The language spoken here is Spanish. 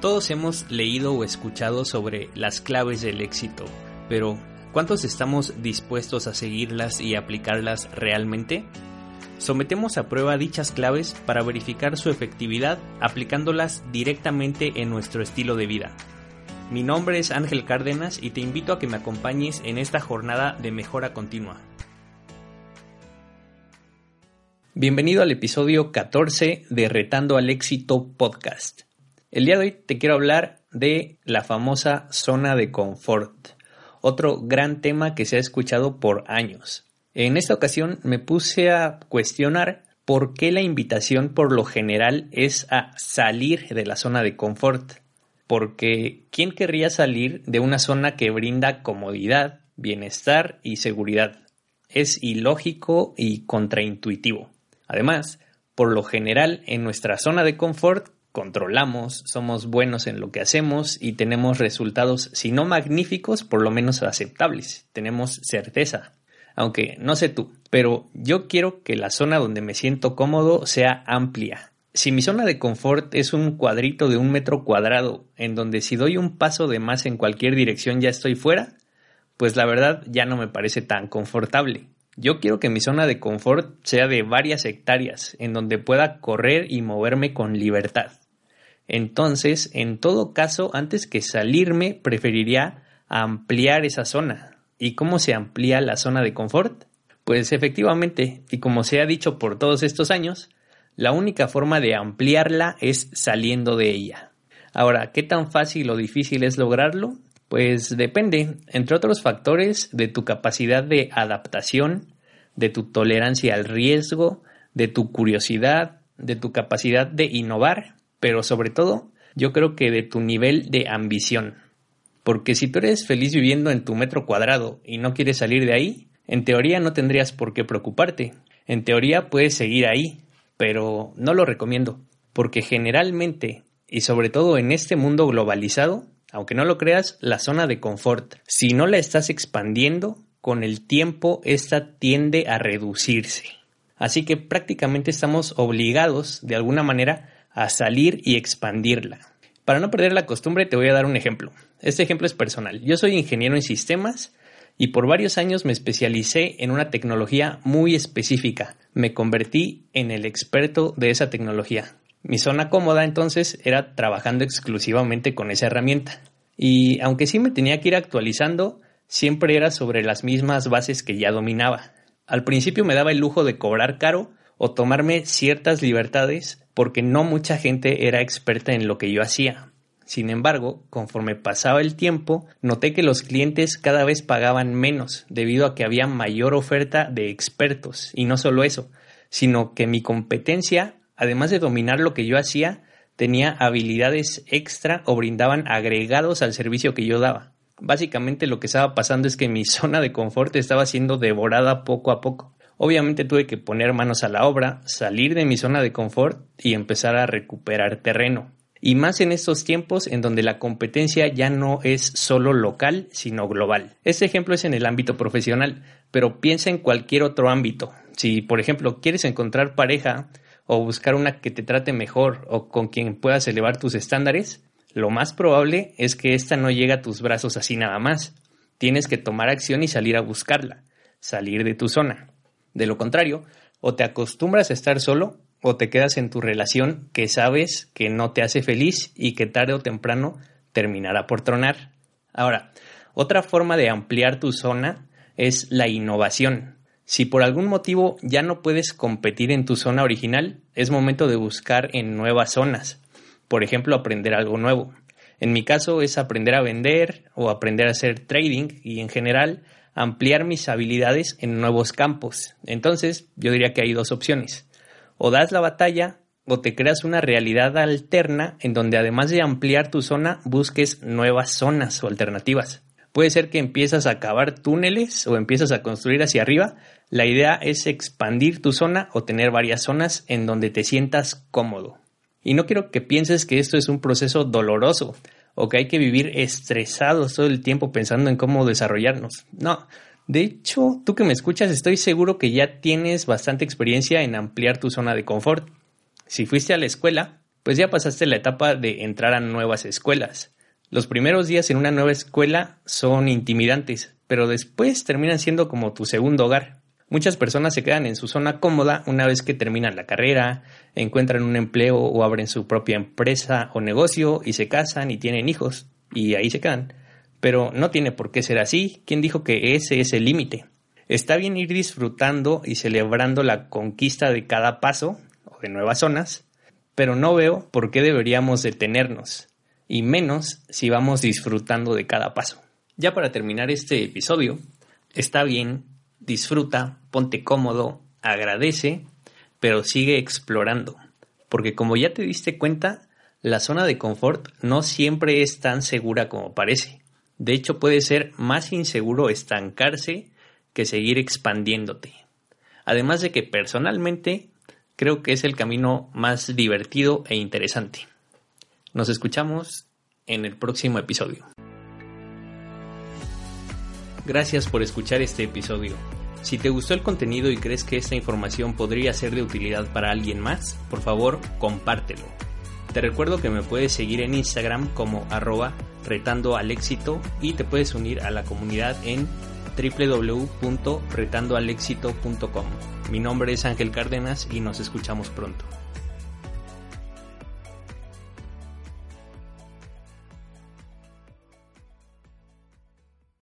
Todos hemos leído o escuchado sobre las claves del éxito, pero ¿cuántos estamos dispuestos a seguirlas y aplicarlas realmente? Sometemos a prueba dichas claves para verificar su efectividad aplicándolas directamente en nuestro estilo de vida. Mi nombre es Ángel Cárdenas y te invito a que me acompañes en esta jornada de mejora continua. Bienvenido al episodio 14 de Retando al Éxito Podcast. El día de hoy te quiero hablar de la famosa zona de confort, otro gran tema que se ha escuchado por años. En esta ocasión me puse a cuestionar por qué la invitación por lo general es a salir de la zona de confort. Porque ¿quién querría salir de una zona que brinda comodidad, bienestar y seguridad? Es ilógico y contraintuitivo. Además, por lo general en nuestra zona de confort controlamos, somos buenos en lo que hacemos y tenemos resultados, si no magníficos, por lo menos aceptables. Tenemos certeza. Aunque no sé tú, pero yo quiero que la zona donde me siento cómodo sea amplia. Si mi zona de confort es un cuadrito de un metro cuadrado, en donde si doy un paso de más en cualquier dirección ya estoy fuera, pues la verdad ya no me parece tan confortable. Yo quiero que mi zona de confort sea de varias hectáreas, en donde pueda correr y moverme con libertad. Entonces, en todo caso, antes que salirme, preferiría ampliar esa zona. ¿Y cómo se amplía la zona de confort? Pues efectivamente, y como se ha dicho por todos estos años, la única forma de ampliarla es saliendo de ella. Ahora, ¿qué tan fácil o difícil es lograrlo? Pues depende, entre otros factores, de tu capacidad de adaptación, de tu tolerancia al riesgo, de tu curiosidad, de tu capacidad de innovar pero sobre todo yo creo que de tu nivel de ambición. Porque si tú eres feliz viviendo en tu metro cuadrado y no quieres salir de ahí, en teoría no tendrías por qué preocuparte. En teoría puedes seguir ahí, pero no lo recomiendo, porque generalmente, y sobre todo en este mundo globalizado, aunque no lo creas, la zona de confort, si no la estás expandiendo, con el tiempo esta tiende a reducirse. Así que prácticamente estamos obligados, de alguna manera, a salir y expandirla. Para no perder la costumbre te voy a dar un ejemplo. Este ejemplo es personal. Yo soy ingeniero en sistemas y por varios años me especialicé en una tecnología muy específica. Me convertí en el experto de esa tecnología. Mi zona cómoda entonces era trabajando exclusivamente con esa herramienta. Y aunque sí me tenía que ir actualizando, siempre era sobre las mismas bases que ya dominaba. Al principio me daba el lujo de cobrar caro o tomarme ciertas libertades porque no mucha gente era experta en lo que yo hacía. Sin embargo, conforme pasaba el tiempo, noté que los clientes cada vez pagaban menos debido a que había mayor oferta de expertos. Y no solo eso, sino que mi competencia, además de dominar lo que yo hacía, tenía habilidades extra o brindaban agregados al servicio que yo daba. Básicamente lo que estaba pasando es que mi zona de confort estaba siendo devorada poco a poco. Obviamente tuve que poner manos a la obra, salir de mi zona de confort y empezar a recuperar terreno. Y más en estos tiempos en donde la competencia ya no es solo local, sino global. Este ejemplo es en el ámbito profesional, pero piensa en cualquier otro ámbito. Si, por ejemplo, quieres encontrar pareja o buscar una que te trate mejor o con quien puedas elevar tus estándares, lo más probable es que ésta no llegue a tus brazos así nada más. Tienes que tomar acción y salir a buscarla, salir de tu zona. De lo contrario, o te acostumbras a estar solo o te quedas en tu relación que sabes que no te hace feliz y que tarde o temprano terminará por tronar. Ahora, otra forma de ampliar tu zona es la innovación. Si por algún motivo ya no puedes competir en tu zona original, es momento de buscar en nuevas zonas. Por ejemplo, aprender algo nuevo. En mi caso es aprender a vender o aprender a hacer trading y en general ampliar mis habilidades en nuevos campos. Entonces, yo diría que hay dos opciones. O das la batalla o te creas una realidad alterna en donde además de ampliar tu zona, busques nuevas zonas o alternativas. Puede ser que empiezas a cavar túneles o empiezas a construir hacia arriba. La idea es expandir tu zona o tener varias zonas en donde te sientas cómodo. Y no quiero que pienses que esto es un proceso doloroso o que hay que vivir estresados todo el tiempo pensando en cómo desarrollarnos. No, de hecho, tú que me escuchas, estoy seguro que ya tienes bastante experiencia en ampliar tu zona de confort. Si fuiste a la escuela, pues ya pasaste la etapa de entrar a nuevas escuelas. Los primeros días en una nueva escuela son intimidantes, pero después terminan siendo como tu segundo hogar. Muchas personas se quedan en su zona cómoda una vez que terminan la carrera, encuentran un empleo o abren su propia empresa o negocio y se casan y tienen hijos, y ahí se quedan. Pero no tiene por qué ser así. ¿Quién dijo que ese es el límite? Está bien ir disfrutando y celebrando la conquista de cada paso o de nuevas zonas, pero no veo por qué deberíamos detenernos, y menos si vamos disfrutando de cada paso. Ya para terminar este episodio, está bien, disfruta, ponte cómodo, agradece, pero sigue explorando, porque como ya te diste cuenta, la zona de confort no siempre es tan segura como parece. De hecho, puede ser más inseguro estancarse que seguir expandiéndote. Además de que personalmente creo que es el camino más divertido e interesante. Nos escuchamos en el próximo episodio. Gracias por escuchar este episodio. Si te gustó el contenido y crees que esta información podría ser de utilidad para alguien más, por favor compártelo. Te recuerdo que me puedes seguir en Instagram como arroba retando al éxito y te puedes unir a la comunidad en www.retandoalexito.com. Mi nombre es Ángel Cárdenas y nos escuchamos pronto.